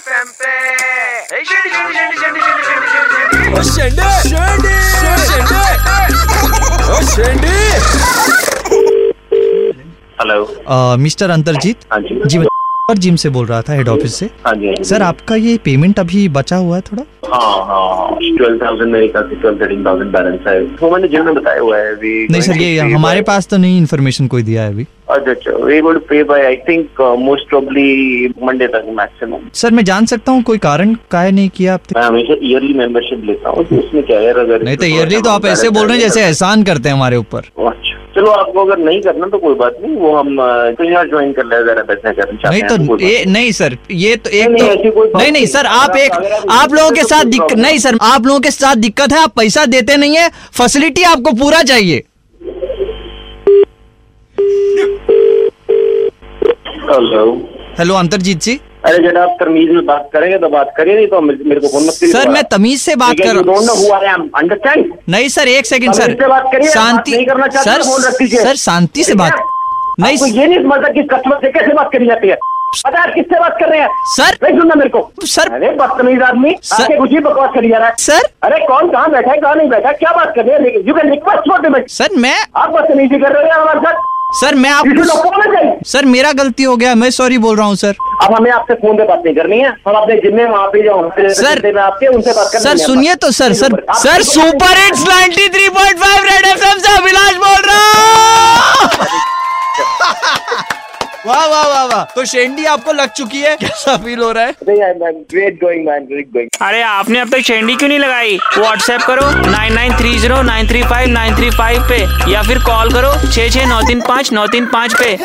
FM पे। ए, शेंडी, शेंडी, शेंडी, शेंडी, शेंडी, शेंडी, शेंडी, शेंडी। हेलो मिस्टर अंतरजीत हाँ जी। और जिम से बोल रहा था हेड ऑफ़िस से। हाँ जी हाँ। सर आपका ये पेमेंट अभी बचा हुआ है थोड़ा? हाँ हाँ ट्वेल्व थाउज़ेंड मेरे ट्वेल्व थर्टीन थाउज़ेंड बैलेंस है। वो मैंने जिम में बताया हुआ है अभी। नहीं सर ये हमारे पास तो नहीं इन्फॉर्मेशन कोई दिया है अभी। अच्छा अच्छा we would pay by I think most probably Monday तक मैक्सिमम सर मैं जान सकता हूँ कोई कारण काहे नहीं किया आपने? मैं हमेशा ईयरली मेंबरशिप लेता हूँ तो उसमें क्या है अगर नहीं तो ईयरली तो आप ऐसे बोल रहे हैं जैसे एहसान करते हैं हमारे ऊपर। अच्छा। चलो आपको अगर नहीं करना तो कोई बात नहीं वो हम ज्वाइन कर ले अगर आप करना नहीं तो ये नहीं। सर ये तो एक नहीं, तो नहीं नहीं। सर आप एक आप- लोगों के तो साथ नहीं सर आप लोगों के साथ दिक्कत है आप पैसा देते नहीं है फैसिलिटी आपको पूरा चाहिए। हेलो हेलो अंतरजीत जी अरे जरा आप तमीज में बात करेंगे तो बात करिए नहीं तो मेरे को फ़ोन मत करिए सर मैं तमीज से बात कर नो हु नहीं सर एक सेकंड सर करिए, शांति करना चाहते सर तो। सर शांति से बात नहीं ये नहीं समझता कि कस्टमर से कैसे बात करी जाती है। पता है किससे बात कर रहे हैं? सर नहीं सुनना मेरे को। सर अरे बदतमीज आदमी। सर- कुछ ही बकवास करी जा रहा है। सर अरे कौन कहाँ बैठा है कहाँ नहीं बैठा क्या बात कर रहे हैं? You can request for payment sir मैं आप बदतमीजी कर रहे हैं हमारे साथ? सर मैं आप सर मेरा गलती हो गया मैं सॉरी बोल रहा हूँ सर अब हमें आपसे फ़ोन पे बात नहीं करनी है। हम अपने जिम्मे वहाँ पे जो सर- आपके उनसे बात करनी सर सुनिए तो sir sir sir super hits 93.5 red FM से अभिलाष बोल रहा हूँ। वाह वाह वाह वाह। तो शेंडी आपको लग चुकी है? कैसा फील हो रहा है? ग्रेट गोइंग गोइंग अरे आपने अब तक शेंडी क्यों नहीं लगाई? व्हाट्सएप करो nine nine three zero nine three five nine three five पे या फिर कॉल करो छः छः नौ तीन पाँच नौ तीन पाँच पे।